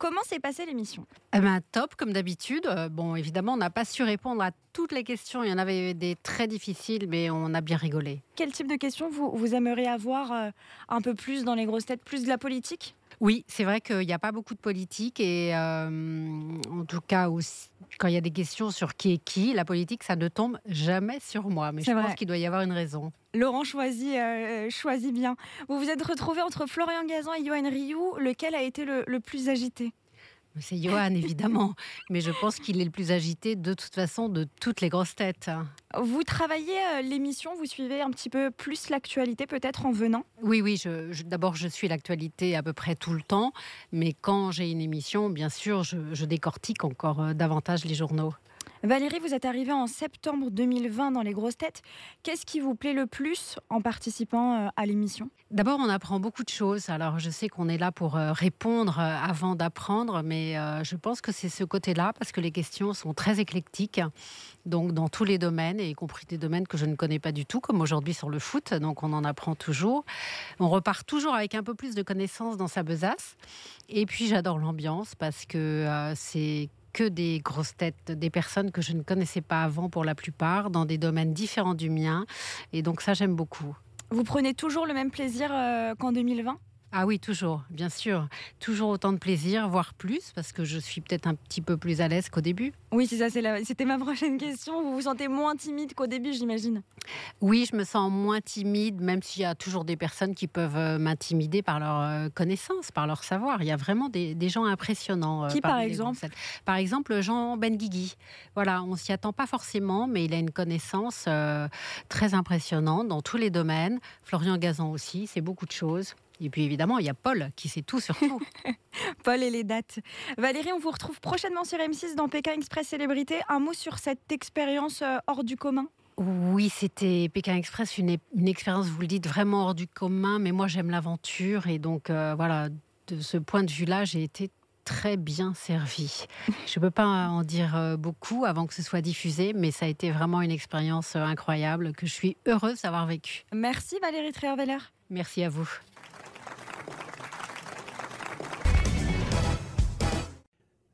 Comment s'est passée l'émission? Eh ben, top, comme d'habitude. Euh, Bon, évidemment, on n'a pas su répondre à toutes les questions. Il y en avait des très difficiles, mais on a bien rigolé. Quel type de questions vous, vous aimeriez avoir euh, un peu plus dans les grosses têtes Plus de la politique? Oui, c'est vrai qu'il n'y a pas beaucoup de politique et euh, en tout cas, aussi, quand il y a des questions sur qui est qui, la politique, ça ne tombe jamais sur moi. Mais je vrai. pense qu'il doit y avoir une raison. Laurent choisit, euh, choisit bien. Vous vous êtes retrouvé entre Florian Gazan et Yoann Rioux. Lequel a été le, le plus agité? C'est Johan, évidemment. Mais je pense qu'il est le plus agité de toute façon de toutes les grosses têtes. Vous travaillez euh, l'émission, vous suivez un petit peu plus l'actualité peut-être en venant? Oui, oui, je, je- d'abord je suis l'actualité à peu près tout le temps, mais quand j'ai une émission, bien sûr, je, je décortique encore euh, davantage les journaux. Valérie, vous êtes arrivée en septembre 2020 dans les grosses têtes. Qu'est-ce qui vous plaît le plus en participant euh, à l'émission? D'abord, on apprend beaucoup de choses. Alors, je sais qu'on est là pour euh, répondre euh, avant d'apprendre, mais je pense que c'est ce côté-là, parce que les questions sont très éclectiques, donc dans tous les domaines, et y compris des domaines que je ne connais pas du tout, comme aujourd'hui sur le foot, donc on en apprend toujours. On repart toujours avec un peu plus de connaissances dans sa besace. Et puis, j'adore l'ambiance, parce que c'est que des grosses têtes, des personnes que je ne connaissais pas avant pour la plupart, dans des domaines différents du mien. Et donc ça, j'aime beaucoup. Vous prenez toujours le même plaisir euh, qu'en 2020 Ah oui, toujours, bien sûr. Toujours autant de plaisir, voire plus, parce que je suis peut-être un petit peu plus à l'aise qu'au début. Oui, c'est ça, c'était ma prochaine question. Vous vous sentez moins timide qu'au début, j'imagine? Oui, je me sens moins timide, même s'il y a toujours des personnes qui peuvent euh, m'intimider par leur euh, connaissance, par leur savoir. Il y a vraiment des, des gens impressionnants. euh, Qui, par exemple. Par exemple, Jean Benguigui. Voilà, on s'y attend pas forcément, mais il a une connaissance euh, très impressionnante dans tous les domaines. Florian Gazan aussi, c'est beaucoup de choses. Et puis évidemment, il y a Paul qui sait tout sur tout. Paul et les dates. Valérie, on vous retrouve prochainement sur M6 dans Pékin Express Célébrité. Un mot sur cette expérience euh, hors du commun? Oui, c'était Pékin Express, une, une expérience, vous le dites, vraiment hors du commun, mais moi j'aime l'aventure et donc euh, voilà, de ce point de vue-là, j'ai été très bien servie. Je ne peux pas en dire euh, beaucoup avant que ce soit diffusé, mais ça a été vraiment une expérience incroyable que je suis heureuse d'avoir vécue. Merci Valérie Trierweiler. Merci à vous.